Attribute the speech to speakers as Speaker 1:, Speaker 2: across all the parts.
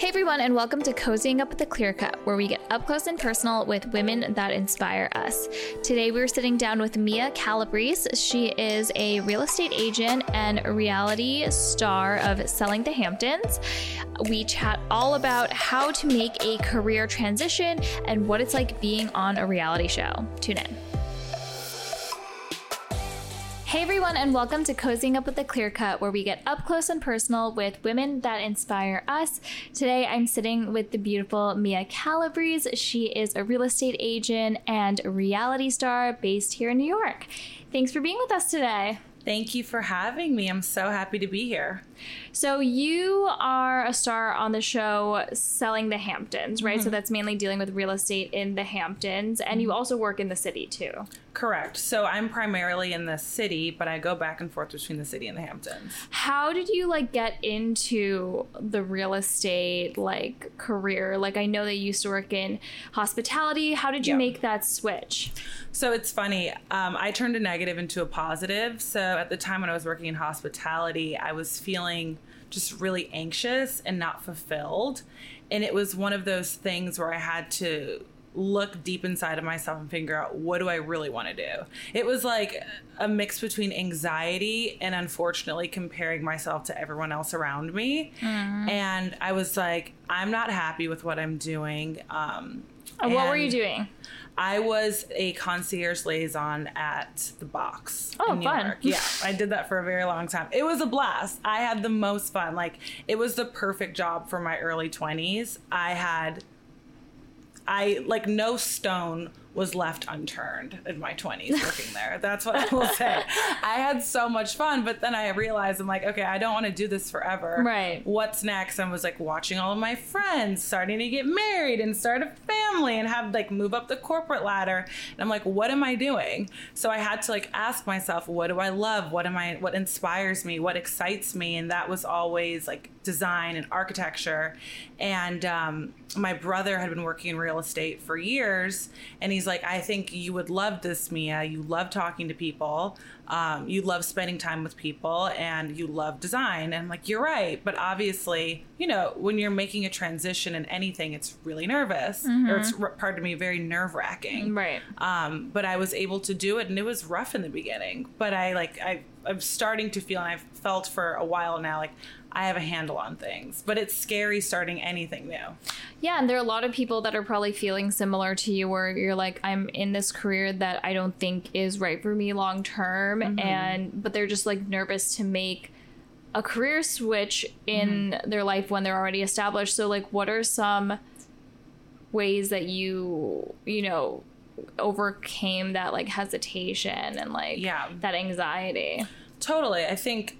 Speaker 1: Hey everyone, and welcome to Cozying Up with the Clear Cut, where we get up close and personal with women that inspire us. Today we're sitting down with Mia Calabrese. She is a real estate agent and reality star of Selling the Hamptons. We chat all about how to make a career transition and what it's like being on a reality show. Tune in. Hey everyone, and welcome to Cozying Up with the Clear Cut, where we get up close and personal with women that inspire us. Today I'm sitting with the beautiful Mia Calabrese. She is a real estate agent and reality star based here in New York. Thanks for being with us today.
Speaker 2: Thank you for having me. I'm so happy to be here.
Speaker 1: So you are a star on the show Selling the Hamptons, right?
Speaker 2: Mm-hmm.
Speaker 1: So that's mainly dealing with real estate in the Hamptons, and
Speaker 2: Mm-hmm.
Speaker 1: you also work in the city too.
Speaker 2: Correct. So I'm primarily in the city, but I go back and forth between the city and the Hamptons.
Speaker 1: How did you like get into the real estate like career? Like I know that you used to work in hospitality. How did you
Speaker 2: Yeah.
Speaker 1: make that switch?
Speaker 2: So it's funny. Um, I turned a negative into a positive. So at the time when I was working in hospitality, I was feeling just really anxious and not fulfilled. And it was one of those things where I had to look deep inside of myself and figure out what do I really want to do. It was like a mix between anxiety and unfortunately comparing myself to everyone else around me. And I was like, I'm not happy with what I'm doing. Um,
Speaker 1: And what were you doing?
Speaker 2: I was a concierge liaison at the box.
Speaker 1: Oh,
Speaker 2: in New
Speaker 1: fun.
Speaker 2: York. Yeah, I did that for a very long time. It was a blast. I had the most fun. Like, it was the perfect job for my early 20s. I had, I like, no stone was left unturned in my 20s working there. That's what I will say. I had so much fun, but then I realized I'm like, okay, I don't want to do this forever.
Speaker 1: Right.
Speaker 2: What's next? I was like watching all of my friends starting to get married and start a family and have like move up the corporate ladder. And I'm like, what am I doing? So I had to like ask myself, what do I love? What am I what inspires me? What excites me? And that was always like design and architecture. And um, my brother had been working in real estate for years and he's like, I think you would love this, Mia. You love talking to people. Um, you love spending time with people and you love design. And I'm like, you're right. But obviously, you know, when you're making a transition in anything, it's really nervous or it's, pardon me, very nerve wracking.
Speaker 1: Right.
Speaker 2: Um, but I was able to do it and it was rough in the beginning. But I like, I, I'm starting to feel, and I've felt for a while now, like I have a handle on things. But it's scary starting anything new.
Speaker 1: Yeah, and there are a lot of people that are probably feeling similar to you where you're like I'm in this career that I don't think is right for me long term mm-hmm. and but they're just like nervous to make a career switch in mm-hmm. their life when they're already established. So like what are some ways that you, you know, overcame that like hesitation and like
Speaker 2: Yeah.
Speaker 1: that anxiety?
Speaker 2: Totally. I think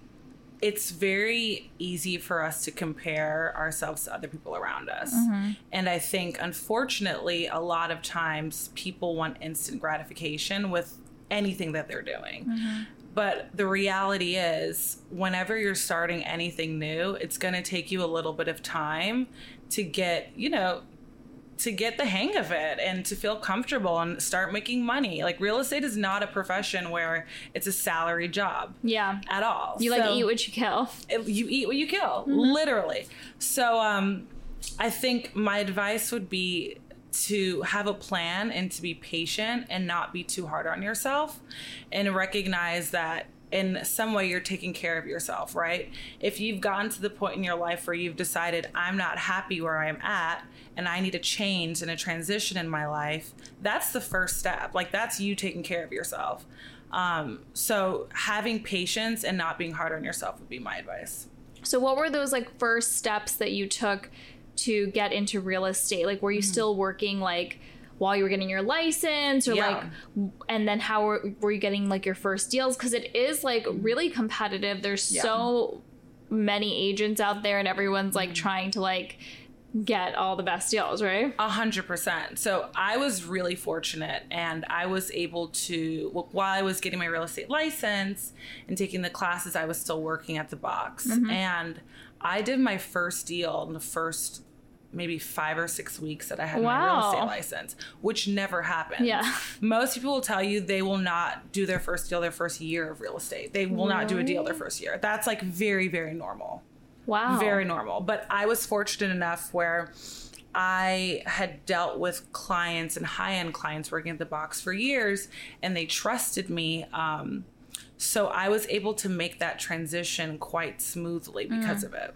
Speaker 2: it's very easy for us to compare ourselves to other people around us. Mm-hmm. And I think, unfortunately, a lot of times people want instant gratification with anything that they're doing. Mm-hmm. But the reality is, whenever you're starting anything new, it's going to take you a little bit of time to get, you know, to get the hang of it and to feel comfortable and start making money. Like real estate is not a profession where it's a salary job
Speaker 1: Yeah.
Speaker 2: at all.
Speaker 1: You like
Speaker 2: So-
Speaker 1: eat what you kill.
Speaker 2: it- you eat what you kill,
Speaker 1: Mm-hmm.
Speaker 2: literally. So um, I think my advice would be to have a plan and to be patient and not be too hard on yourself and recognize that in some way you're taking care of yourself, right? If you've gotten to the point in your life where you've decided I'm not happy where I'm at and I need a change and a transition in my life, that's the first step. Like that's you taking care of yourself. Um, so having patience and not being hard on yourself would be my advice.
Speaker 1: So what were those like first steps that you took to get into real estate? Like were you
Speaker 2: Mm-hmm.
Speaker 1: still working like while you were getting your license or
Speaker 2: Yeah.
Speaker 1: like and then how were, were you getting like your first deals cuz it is like really competitive. There's
Speaker 2: Yeah.
Speaker 1: so many agents out there and everyone's
Speaker 2: Mm-hmm.
Speaker 1: like trying to like get all the best deals, right?
Speaker 2: A hundred percent. So I was really fortunate, and I was able to while I was getting my real estate license and taking the classes, I was still working at the box, and I did my first deal in the first maybe five or six weeks that I had my real estate license, which never happened.
Speaker 1: Yeah.
Speaker 2: Most people will tell you they will not do their first deal their first year of real estate. They will not do a deal their first year. That's like very, very normal.
Speaker 1: Wow.
Speaker 2: Very normal. But I was fortunate enough where I had dealt with clients and high end clients working at the box for years, and they trusted me. Um, so I was able to make that transition quite smoothly because of it.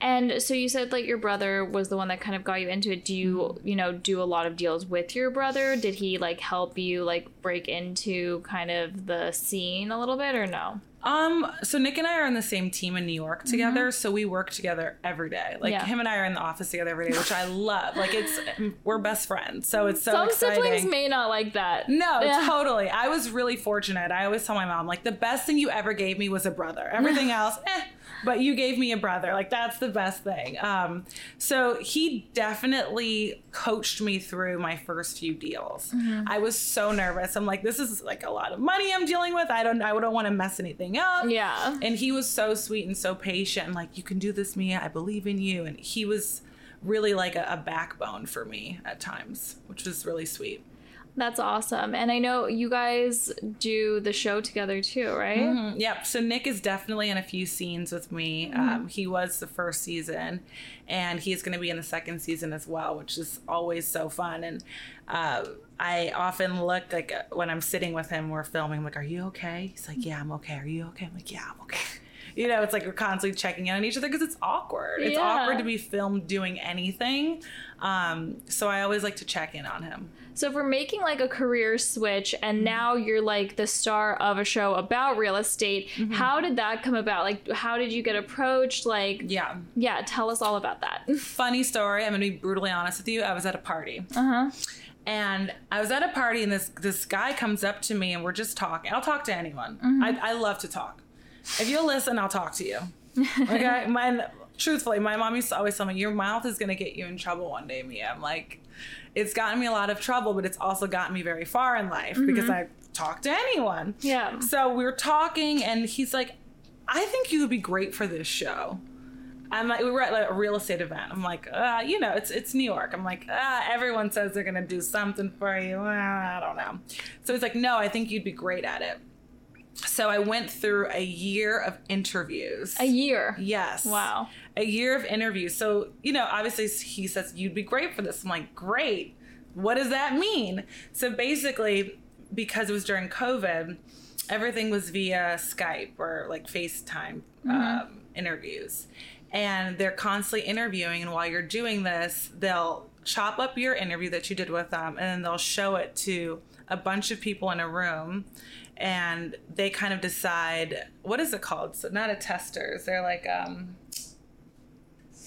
Speaker 1: And so you said like your brother was the one that kind of got you into it. Do you, you know, do a lot of deals with your brother? Did he like help you like break into kind of the scene a little bit or no?
Speaker 2: Um, so Nick and I are on the same team in New York together, so we work together every day. Like
Speaker 1: Yeah.
Speaker 2: him and I are in the office together every day, which I love. Like it's we're best friends, so it's so
Speaker 1: Some
Speaker 2: exciting.
Speaker 1: siblings may not like that.
Speaker 2: No,
Speaker 1: Yeah.
Speaker 2: totally. I was really fortunate. I always tell my mom, like, the best thing you ever gave me was a brother. Everything else, eh. But you gave me a brother. Like, that's the best thing. Um, so he definitely coached me through my first few deals.
Speaker 1: Mm-hmm.
Speaker 2: I was so nervous. I'm like, this is like a lot of money I'm dealing with. I don't, I don't want to mess anything up.
Speaker 1: Yeah.
Speaker 2: And he was so sweet and so patient. And like, you can do this, Mia. I believe in you. And he was really like a, a backbone for me at times, which was really sweet.
Speaker 1: That's awesome. And I know you guys do the show together too, right?
Speaker 2: Mm, Yep. So Nick is definitely in a few scenes with me. Um, he was the first season, and he's going to be in the second season as well, which is always so fun. And uh, I often look like uh, when I'm sitting with him, we're filming. I'm like, "Are you okay?" He's like, "Yeah, I'm okay." Are you okay? I'm like, "Yeah, I'm okay." You know, it's like we're constantly checking in on each other because it's awkward. It's
Speaker 1: Yeah.
Speaker 2: awkward to be filmed doing anything. Um, so I always like to check in on him.
Speaker 1: So if we're making like a career switch and now you're like the star of a show about real estate, how did that come about? Like how did you get approached? Like
Speaker 2: Yeah.
Speaker 1: yeah, tell us all about that.
Speaker 2: Funny story. I'm going to be brutally honest with you. I was at a party.
Speaker 1: Uh-huh.
Speaker 2: and I was at a party and this this guy comes up to me and we're just talking. I'll talk to anyone. I, I love to talk. If you'll listen, I'll talk to you. Okay. my truthfully, my mom used to always tell me, "Your mouth is gonna get you in trouble one day." Mia. I'm like, it's gotten me a lot of trouble, but it's also gotten me very far in life because I talk to anyone.
Speaker 1: Yeah.
Speaker 2: So we were talking, and he's like, "I think you would be great for this show." I'm like, we were at like a real estate event. I'm like, uh, you know, it's it's New York. I'm like, ah, everyone says they're gonna do something for you. Well, I don't know. So he's like, no, I think you'd be great at it. So I went through a year of interviews.
Speaker 1: A year.
Speaker 2: Yes.
Speaker 1: Wow.
Speaker 2: A year of interviews. So, you know, obviously he says, you'd be great for this. I'm like, great. What does that mean? So basically, because it was during COVID, everything was via Skype or like FaceTime um, interviews. And they're constantly interviewing. And while you're doing this, they'll chop up your interview that you did with them and then they'll show it to a bunch of people in a room and they kind of decide what is it called? So not a testers they're like um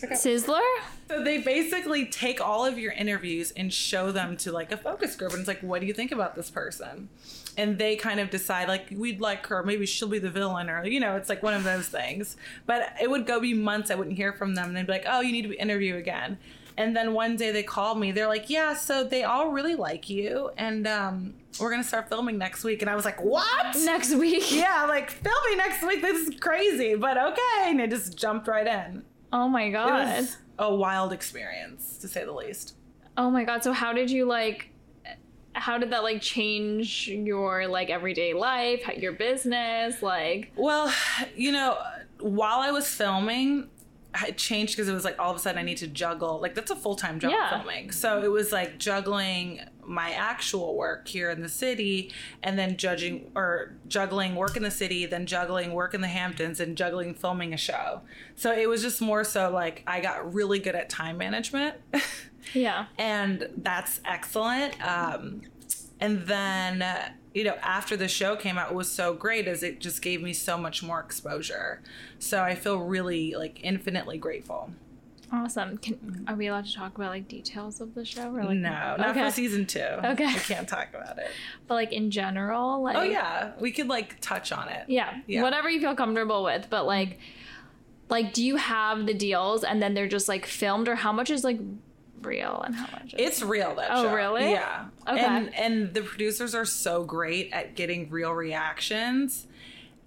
Speaker 1: Sizzler?
Speaker 2: so they basically take all of your interviews and show them to like a focus group and it's like what do you think about this person? And they kind of decide like we'd like her maybe she'll be the villain or you know it's like one of those things. But it would go be months i wouldn't hear from them and they'd be like oh you need to interview again and then one day they called me they're like yeah so they all really like you and um we're gonna start filming next week and i was like what
Speaker 1: Next week.
Speaker 2: yeah, like filming next week. This is crazy, but okay. And it just jumped right in.
Speaker 1: Oh my god, It
Speaker 2: was a wild experience, to say the least.
Speaker 1: Oh my god. So how did you like how did that like change your like everyday life, your business, like
Speaker 2: Well, you know, while I was filming, it changed because it was like all of a sudden I need to juggle. Like that's a full time job
Speaker 1: Yeah.
Speaker 2: filming. So it was like juggling my actual work here in the city, and then judging or juggling work in the city, then juggling work in the Hamptons, and juggling filming a show. So it was just more so like I got really good at time management.
Speaker 1: yeah.
Speaker 2: and that's excellent. Um, and then, you know, after the show came out, was so great as it just gave me so much more exposure. So I feel really like infinitely grateful.
Speaker 1: Awesome. Can mm-hmm. are we allowed to talk about like details of the show or like
Speaker 2: no, not
Speaker 1: okay.
Speaker 2: for season two.
Speaker 1: Okay.
Speaker 2: we can't talk about it.
Speaker 1: but like in general, like
Speaker 2: Oh yeah, we could like touch on it.
Speaker 1: Yeah,
Speaker 2: Yeah.
Speaker 1: whatever you feel comfortable with. But like, like, do you have the deals and then they're just like filmed, or how much is like real and how much? Is...
Speaker 2: It's real that
Speaker 1: Oh,
Speaker 2: show.
Speaker 1: really?
Speaker 2: Yeah.
Speaker 1: Okay.
Speaker 2: And and the producers are so great at getting real reactions.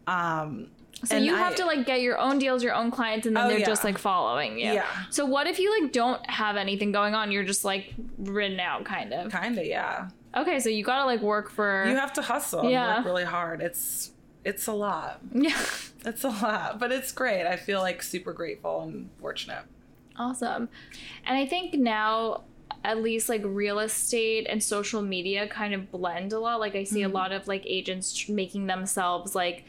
Speaker 2: Um
Speaker 1: so
Speaker 2: and
Speaker 1: you have
Speaker 2: I-
Speaker 1: to like get your own deals, your own clients, and then
Speaker 2: Oh,
Speaker 1: they're
Speaker 2: yeah.
Speaker 1: just like following you.
Speaker 2: Yeah.
Speaker 1: So what if you like don't have anything going on? You're just like written out, kind of.
Speaker 2: Kinda, yeah.
Speaker 1: Okay, so you gotta like work for.
Speaker 2: You have to hustle
Speaker 1: Yeah.
Speaker 2: and work really hard. It's it's a lot.
Speaker 1: Yeah.
Speaker 2: It's a lot, but it's great. I feel like super grateful and fortunate.
Speaker 1: Awesome. And I think now at least like real estate and social media kind of blend a lot. Like I see a mm-hmm. lot of like agents tr- making themselves like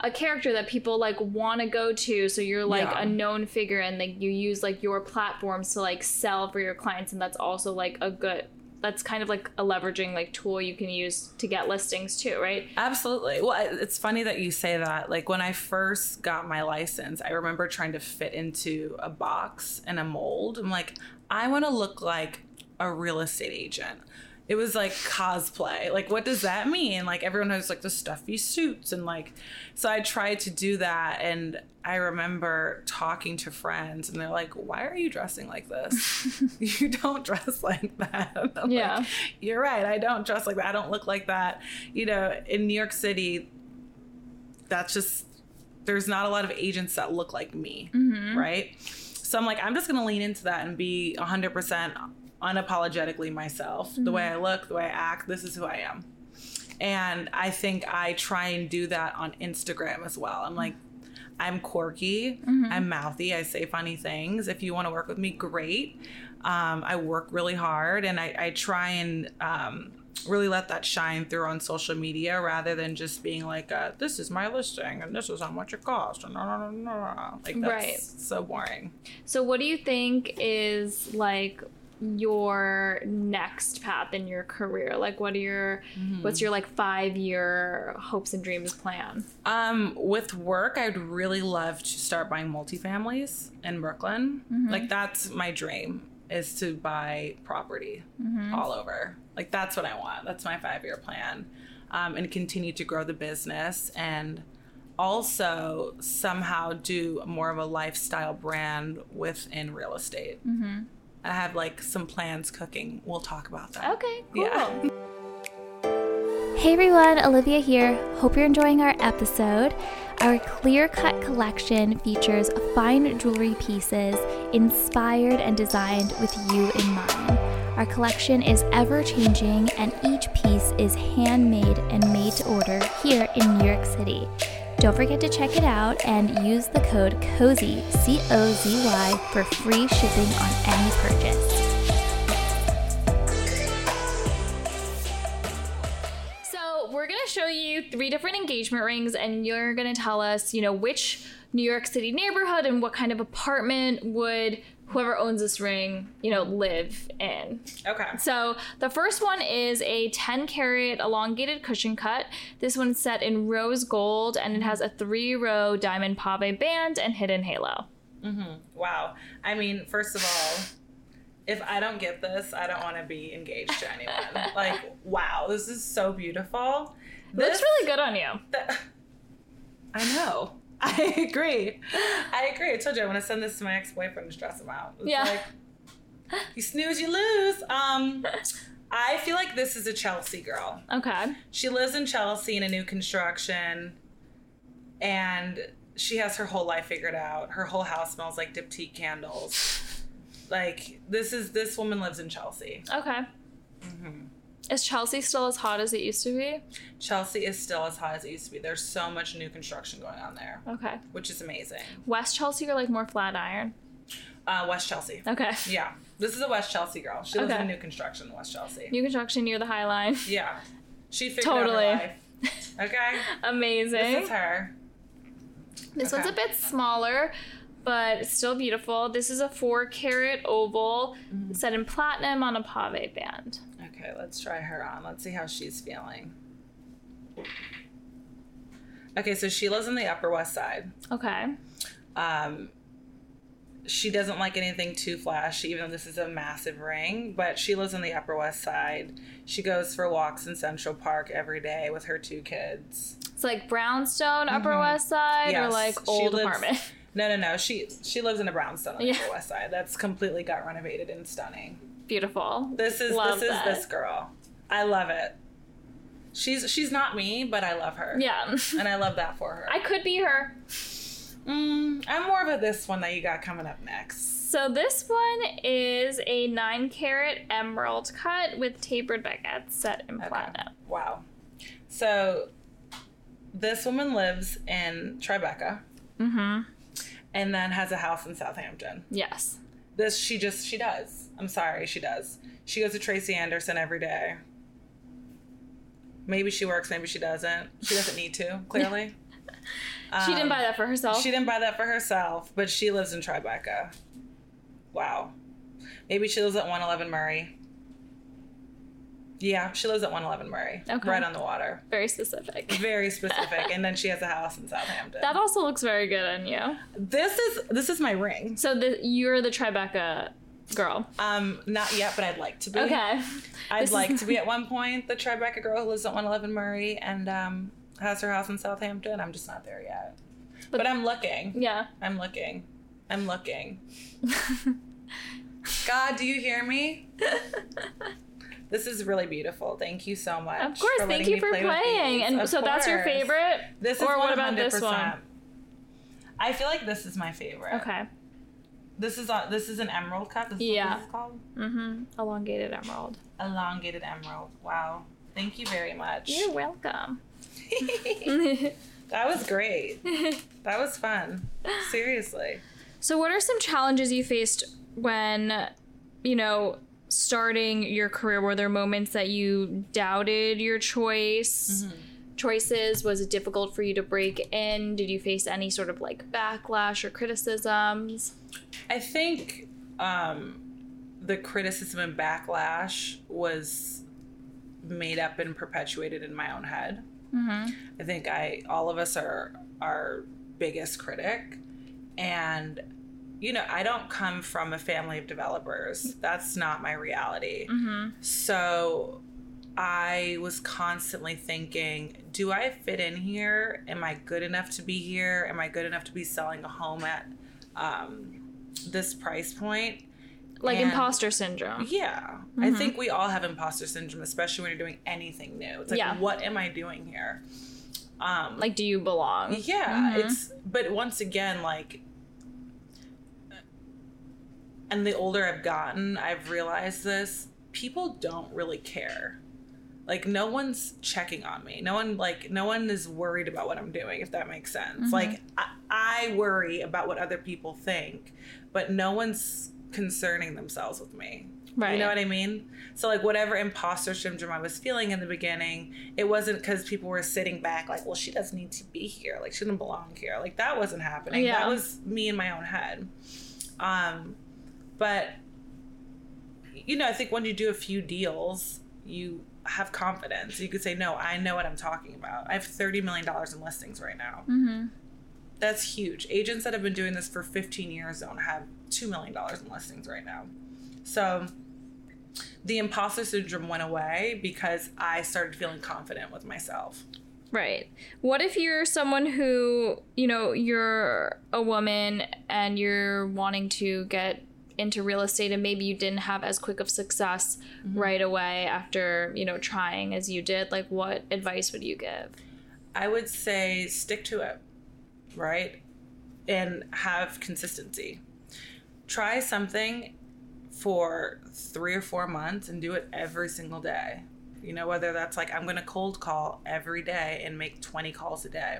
Speaker 1: a character that people like want to go to so you're like
Speaker 2: Yeah.
Speaker 1: a known figure and like you use like your platforms to like sell for your clients and that's also like a good that's kind of like a leveraging like tool you can use to get listings too right
Speaker 2: Absolutely. Well, it's funny that you say that. Like when I first got my license, I remember trying to fit into a box and a mold. I'm like, I want to look like a real estate agent. It was like cosplay. Like, what does that mean? Like, everyone has like the stuffy suits and like, so I tried to do that. And I remember talking to friends and they're like, why are you dressing like this? you don't dress like that. I'm like,
Speaker 1: Yeah.
Speaker 2: you're right. I don't dress like that. I don't look like that. You know, in New York City, that's just, there's not a lot of agents that look like me, mm-hmm. right? So I'm like, I'm just going to lean into that and be 100% unapologetically myself. The way I look, the way I act, this is who I am. And I think I try and do that on Instagram as well. I'm like, I'm quirky, I'm mouthy, I say funny things. If you want to work with me, great. Um, I work really hard and I, I try and um, really let that shine through on social media rather than just being like, uh, this is my listing and this is how much it costs. And no, no, no, no. Like, that's
Speaker 1: Right.
Speaker 2: so boring.
Speaker 1: So, what do you think is like your next path in your career? Like, what are your what's your like five year hopes and dreams plan?
Speaker 2: Um, with work, I'd really love to start buying multifamilies in Brooklyn. Like that's my dream is to buy property all over. Like that's what I want. That's my five year plan, um, and continue to grow the business and also somehow do more of a lifestyle brand within real estate. I have like some plans cooking. We'll talk about that.
Speaker 1: Okay, cool.
Speaker 2: Yeah.
Speaker 3: Hey everyone, Olivia here. Hope you're enjoying our episode. Our clear cut collection features fine jewelry pieces inspired and designed with you in mind. Our collection is ever changing, and each piece is handmade and made to order here in New York City. Don't forget to check it out and use the code COZY, C O Z Y, for free shipping on any purchase.
Speaker 1: So we're gonna show you three different engagement rings, and you're gonna tell us, you know, which New York City neighborhood and what kind of apartment would whoever owns this ring, you know, live in.
Speaker 2: Okay.
Speaker 1: So the first one is a 10 carat elongated cushion cut. This one's set in rose gold, and it has a three row diamond pave band and hidden halo. Mm-hmm.
Speaker 2: Wow. I mean, first of all, if I don't get this, I don't want to be engaged to anyone. like, wow, this is so beautiful.
Speaker 1: Looks
Speaker 2: This,
Speaker 1: really good on you.
Speaker 2: th- I know. I agree. I agree. I told you I want to send this to my ex boyfriend to stress him out. It's
Speaker 1: Yeah.
Speaker 2: Like, you snooze, you lose. Um, I feel like this is a Chelsea girl.
Speaker 1: Okay.
Speaker 2: She lives in Chelsea in a new construction, and she has her whole life figured out. Her whole house smells like Diptyque candles. Like this is this woman lives in Chelsea.
Speaker 1: Okay. Is Chelsea still as hot as it used to be?
Speaker 2: Chelsea is still as hot as it used to be. There's so much new construction going on there,
Speaker 1: Okay.
Speaker 2: which is amazing.
Speaker 1: West Chelsea or like more Flatiron?
Speaker 2: Uh, West Chelsea.
Speaker 1: Okay.
Speaker 2: Yeah, this is a West Chelsea girl. She lives
Speaker 1: Okay.
Speaker 2: in new construction in West Chelsea.
Speaker 1: New construction near the High Line.
Speaker 2: yeah, she figured
Speaker 1: Totally.
Speaker 2: out her life. Okay,
Speaker 1: Amazing.
Speaker 2: this is her.
Speaker 1: This one's a bit smaller, but still beautiful. This is a four carat oval
Speaker 2: Mm-hmm.
Speaker 1: set in platinum on a pave band.
Speaker 2: Okay, let's try her on. Let's see how she's feeling. Okay, so she lives in the Upper West Side.
Speaker 1: Okay.
Speaker 2: Um, she doesn't like anything too flashy, even though this is a massive ring. But she lives in the Upper West Side. She goes for walks in Central Park every day with her two kids.
Speaker 1: It's like brownstone, Upper West Side, or
Speaker 2: Mm-hmm.
Speaker 1: Like old
Speaker 2: lives-
Speaker 1: apartment.
Speaker 2: No, no, no. She she lives in a brownstone on the
Speaker 1: Yeah.
Speaker 2: Upper West Side. That's completely got renovated and stunning.
Speaker 1: Beautiful.
Speaker 2: This is
Speaker 1: Love
Speaker 2: this is
Speaker 1: that.
Speaker 2: this girl. I love it. She's she's not me, but I love her.
Speaker 1: Yeah.
Speaker 2: and I love that for her.
Speaker 1: I could be her.
Speaker 2: Mm, I'm more of a this one that you got coming up next.
Speaker 1: So this one is a nine carat emerald cut with tapered baguettes set in
Speaker 2: Okay.
Speaker 1: platinum.
Speaker 2: Wow. So this woman lives in Tribeca
Speaker 1: Mm-hmm.
Speaker 2: and then has a house in Southampton.
Speaker 1: Yes.
Speaker 2: This she just she does. I'm sorry, she does. She goes to Tracy Anderson every day. Maybe she works, maybe she doesn't. She doesn't need to, clearly.
Speaker 1: She didn't
Speaker 2: Um,
Speaker 1: buy that for herself.
Speaker 2: She didn't buy that for herself, but she lives in Tribeca. Wow. Maybe she lives at 111 Murray. Yeah, she lives at 111 Murray.
Speaker 1: Okay.
Speaker 2: Right on the water.
Speaker 1: Very specific.
Speaker 2: Very specific. and then she has a house in Southampton.
Speaker 1: That also looks very good on you.
Speaker 2: this is this is my ring.
Speaker 1: So the, you're the Tribeca girl.
Speaker 2: Um, not yet, but I'd like to be.
Speaker 1: Okay.
Speaker 2: I'd
Speaker 1: This is-
Speaker 2: like to be at one point the Tribeca girl who lives at 111 Murray and um, has her house in Southampton. I'm just not there yet. But,
Speaker 1: But-
Speaker 2: I'm looking.
Speaker 1: Yeah.
Speaker 2: I'm looking. I'm looking. God, do you hear me? This is really beautiful. Thank you so much.
Speaker 1: Of course. Thank you for
Speaker 2: play
Speaker 1: playing. And
Speaker 2: Of
Speaker 1: so that's your favorite?
Speaker 2: This is
Speaker 1: or what about this
Speaker 2: 100%.
Speaker 1: one?
Speaker 2: I feel like this is my favorite.
Speaker 1: Okay.
Speaker 2: This is a, this is an emerald cut. This is
Speaker 1: Yeah.
Speaker 2: what this is called
Speaker 1: Mm-hmm. Elongated emerald.
Speaker 2: elongated emerald. Wow. Thank you very much.
Speaker 1: You're welcome.
Speaker 2: that was great. That was fun. Seriously.
Speaker 1: So, what are some challenges you faced when, you know, starting your career? Were there moments that you doubted your choice? Choices? Was it difficult for you to break in? Did you face any sort of like backlash or criticisms?
Speaker 2: I think um, the criticism and backlash was made up and perpetuated in my own head.
Speaker 1: Mm-hmm.
Speaker 2: I think I all of us are our biggest critic, and you know I don't come from a family of developers. That's not my reality.
Speaker 1: Mm-hmm.
Speaker 2: So I was constantly thinking, do I fit in here? Am I good enough to be here? Am I good enough to be selling a home at um, this price point?
Speaker 1: Like
Speaker 2: And-
Speaker 1: imposter syndrome.
Speaker 2: Yeah. I think we all have imposter syndrome, especially when you're doing anything new. It's like,
Speaker 1: Yeah.
Speaker 2: what am I doing here? Um,
Speaker 1: Like, do you belong?
Speaker 2: yeah,
Speaker 1: Mhm.
Speaker 2: it's but once again, like, and the older I've gotten, I've realized this: people don't really care. Like, no one's checking on me. No one like no one is worried about what I'm doing. If that makes sense. Like, I, I worry about what other people think, but no one's concerning themselves with me.
Speaker 1: Right.
Speaker 2: You know what I mean? So like whatever imposter syndrome I was feeling in the beginning, it wasn't because people were sitting back like, well, she doesn't need to be here. Like she doesn't belong here. Like that wasn't happening.
Speaker 1: Yeah.
Speaker 2: That was me in my own head. Um, but you know, I think when you do a few deals, you have confidence. You could say, no, I know what I'm talking about. I have thirty million dollars in listings right now.
Speaker 1: Mm-hmm.
Speaker 2: That's huge. Agents that have been doing this for 15 years don't have $2 million in listings right now. So the imposter syndrome went away because I started feeling confident with myself.
Speaker 1: Right. What if you're someone who, you know, you're a woman and you're wanting to get into real estate and maybe you didn't have as quick of success mm-hmm. right away after, you know, trying as you did? Like, what advice would you give?
Speaker 2: I would say stick to it, right? And have consistency. Try something for three or four months and do it every single day. You know, whether that's like I'm going to cold call every day and make 20 calls a day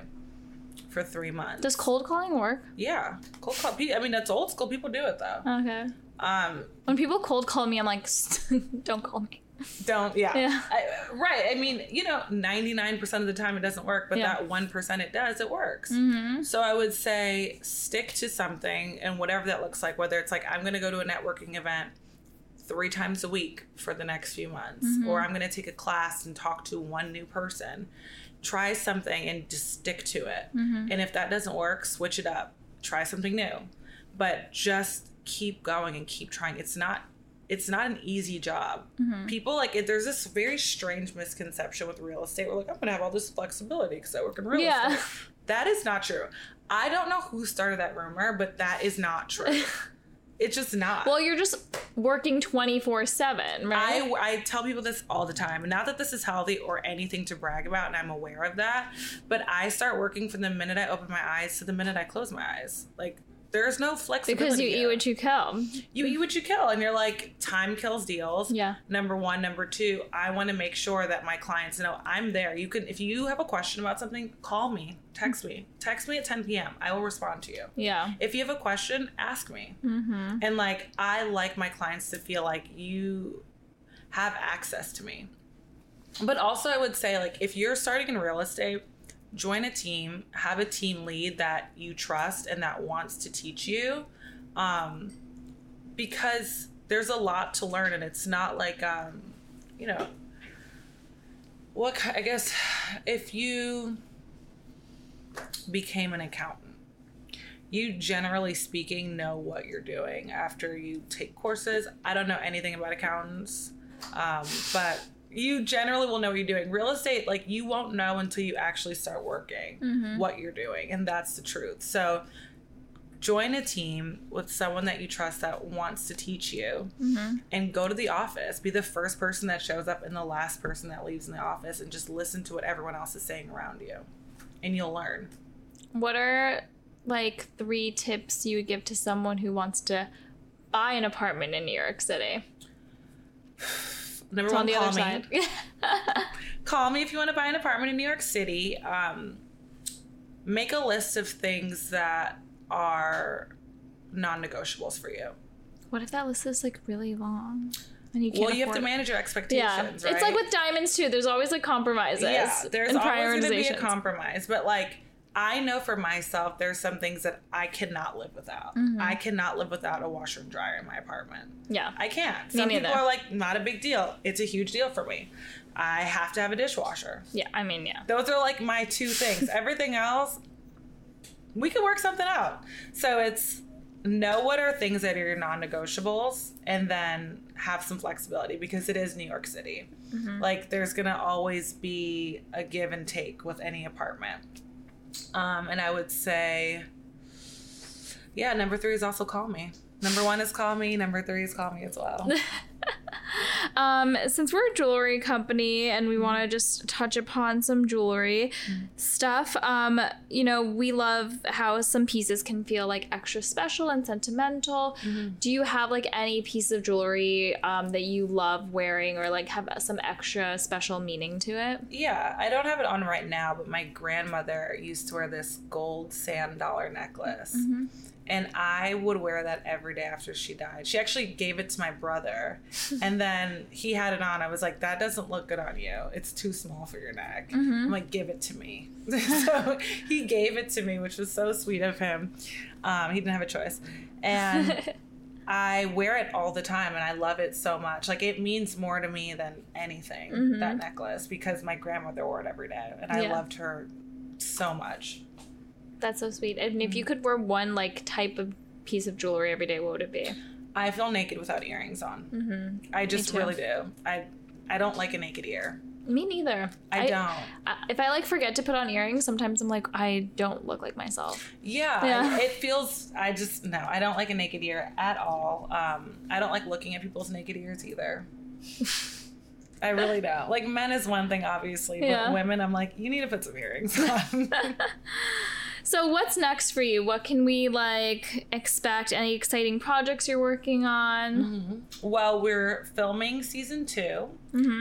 Speaker 2: for three months.
Speaker 1: Does cold calling work?
Speaker 2: Yeah, cold call. I mean, that's old school. People do it though.
Speaker 1: Okay.
Speaker 2: Um,
Speaker 1: When people cold call me, I'm like, don't call me.
Speaker 2: don't. Yeah.
Speaker 1: Yeah.
Speaker 2: I, right. I mean, you know, ninety nine percent of the time it doesn't work, but
Speaker 1: Yeah.
Speaker 2: that one percent it does. It works.
Speaker 1: Mm-hmm.
Speaker 2: So I would say stick to something, and whatever that looks like. Whether it's like I'm going to go to a networking event three times a week for the next few months, or I'm going to take a class and talk to one new person. Try something and just stick to it. Mm-hmm. And if that doesn't work, switch it up. Try something new. But just keep going and keep trying. It's not it's not an easy job. Mm-hmm. People like it, there's this very strange misconception with real estate. We're like, I'm gonna have all this flexibility because I work in real
Speaker 1: Yeah.
Speaker 2: estate. That is not true. I don't know who started that rumor, but that is not true. it's just not.
Speaker 1: Well, you're just working 24 7, right?
Speaker 2: I, I tell people this all the time. Not that this is healthy or anything to brag about, and I'm aware of that. But I start working from the minute I open my eyes to the minute I close my eyes. Like There's no flexibility.
Speaker 1: because you
Speaker 2: here.
Speaker 1: eat what you kill.
Speaker 2: you eat what you kill and you're like time kills deals
Speaker 1: Yeah.
Speaker 2: number one number two i want to make sure that my clients know i'm there you can if you have a question about something call me text me text me at 10 p.m i will respond to you
Speaker 1: Yeah.
Speaker 2: if you have a question ask me
Speaker 1: Mm-hmm.
Speaker 2: and like i like my clients to feel like you have access to me but also i would say like if you're starting in real estate join a team have a team lead that you trust and that wants to teach you um, because there's a lot to learn and it's not like um, you know what i guess if you became an accountant you generally speaking know what you're doing after you take courses. I don't know anything about accountants um, but you generally will know what you're doing real estate like you won't know until you actually start working what you're doing and that's the truth so join a team with someone that you trust that wants to teach you and go to the office be the first person that shows up and the last person that leaves in the office and just listen to what everyone else is saying around you and you'll learn
Speaker 1: What are like three tips you would give to someone who wants to buy an apartment in New York City?
Speaker 2: Number
Speaker 1: It's
Speaker 2: one
Speaker 1: on the
Speaker 2: call
Speaker 1: other
Speaker 2: me
Speaker 1: side.
Speaker 2: call me if you want to buy an apartment in New York City. Um, make a list of things that are non-negotiables for you.
Speaker 1: what if that list is like really long? And you can't
Speaker 2: Well, you have to manage your expectations.
Speaker 1: Yeah,
Speaker 2: expectations.
Speaker 1: it's like with diamonds too. There's always like compromises.
Speaker 2: yeah. There's always going to be a compromise, but like. I know for myself, there's some things that I cannot live without.
Speaker 1: Mm-hmm.
Speaker 2: I cannot live without a washer and dryer in my apartment.
Speaker 1: Yeah,
Speaker 2: I can't.
Speaker 1: Me
Speaker 2: Some people are like, not a big deal. It's a huge deal for me. I have to have a dishwasher.
Speaker 1: yeah. I mean, yeah.
Speaker 2: Those are like my two things. Everything else, we can work something out. So it's know what are things that are your non-negotiables, and then have some flexibility because it is New York City. Like there's gonna always be a give and take with any apartment. Um, and I would say, yeah, number three is also call me. Number one is call me. Number three is call me as well.
Speaker 1: Um, since we're a jewelry company and we want to just touch upon some jewelry stuff, um, you know, we love how some pieces can feel like extra special and sentimental. Do you have like any piece of jewelry um, that you love wearing or like have some extra special meaning to it?
Speaker 2: Yeah, I don't have it on right now, but my grandmother used to wear this gold sand dollar necklace. And I would wear that every day after she died. She actually gave it to my brother. and then he had it on. I was like, that doesn't look good on you. It's too small for your neck. I'm like, give it to me. so he gave it to me, which was so sweet of him. Um, he didn't have a choice. And I wear it all the time and I love it so much. Like it means more to me than anything, that necklace, because my grandmother wore it every day and I
Speaker 1: Yeah.
Speaker 2: loved her so much.
Speaker 1: That's so sweet. And if you could wear one like type of piece of jewelry every day, what would it be?
Speaker 2: I feel naked without earrings on. Mm-hmm. I just really do. I I don't like a naked ear.
Speaker 1: Me neither.
Speaker 2: I, don't.
Speaker 1: I, if I like forget to put on earrings, sometimes I'm like, I don't look like myself.
Speaker 2: Yeah,
Speaker 1: Yeah.
Speaker 2: it feels. I just no. I don't like a naked ear at all. Um, I don't like looking at people's naked ears either. I really don't. Like men is one thing, obviously, but
Speaker 1: Yeah.
Speaker 2: women, I'm like, you need to put some earrings on.
Speaker 1: So what's next for you? What can we like expect? Any exciting projects you're working on?
Speaker 2: well, we're filming season 2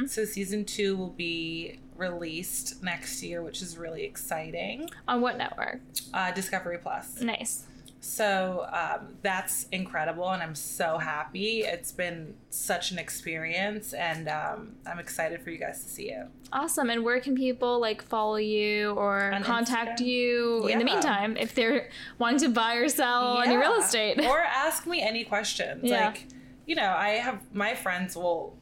Speaker 2: so season two will be released next year, which is really exciting.
Speaker 1: On what network?
Speaker 2: Uh, Discovery Plus.
Speaker 1: Nice.
Speaker 2: So um, that's incredible, and I'm so happy. It's been such an experience, and um, I'm excited for you guys to see it.
Speaker 1: Awesome. And where can people like follow you or
Speaker 2: On
Speaker 1: contact
Speaker 2: Instagram?
Speaker 1: you in the meantime if they're wanting to buy or sell any real estate?
Speaker 2: or ask me any questions.
Speaker 1: Yeah.
Speaker 2: Like, you know, I have my friends will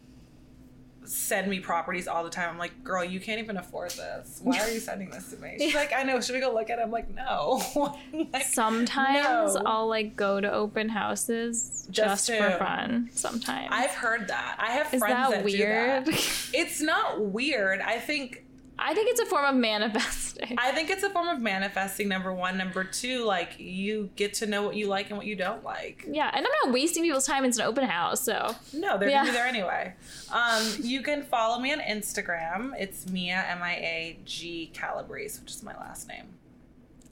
Speaker 2: send me properties all the time. I'm like, girl, you can't even afford this. Why are you sending this to me? She's like, I know. Should we go look at it? I'm like, no. Like,
Speaker 1: Sometimes
Speaker 2: No.
Speaker 1: I'll like go to open houses
Speaker 2: Just
Speaker 1: just, for fun. Sometimes.
Speaker 2: I've heard that. I have
Speaker 1: Is
Speaker 2: friends
Speaker 1: that
Speaker 2: that,
Speaker 1: weird?
Speaker 2: do that. It's not weird. I think
Speaker 1: I think it's a form of manifesting.
Speaker 2: I think it's a form of manifesting. Number one, number two, like you get to know what you like and what you don't like.
Speaker 1: yeah, and I'm not wasting people's time. It's an open house, so
Speaker 2: No, they're
Speaker 1: Yeah.
Speaker 2: gonna be there anyway. Um, you can follow me on Instagram. It's Mia M I A G Calabrese, which is my last name.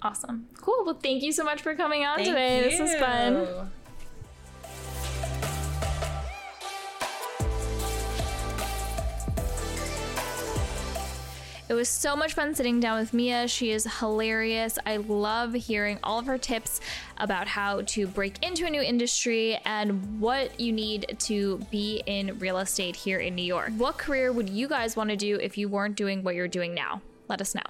Speaker 1: Awesome. Cool. Well, thank you so much for coming on
Speaker 2: Thank
Speaker 1: today. This was fun. It was so much fun sitting down with Mia. She is hilarious. I love hearing all of her tips about how to break into a new industry and what you need to be in real estate here in New York. What career would you guys want to do if you weren't doing what you're doing now? Let us know.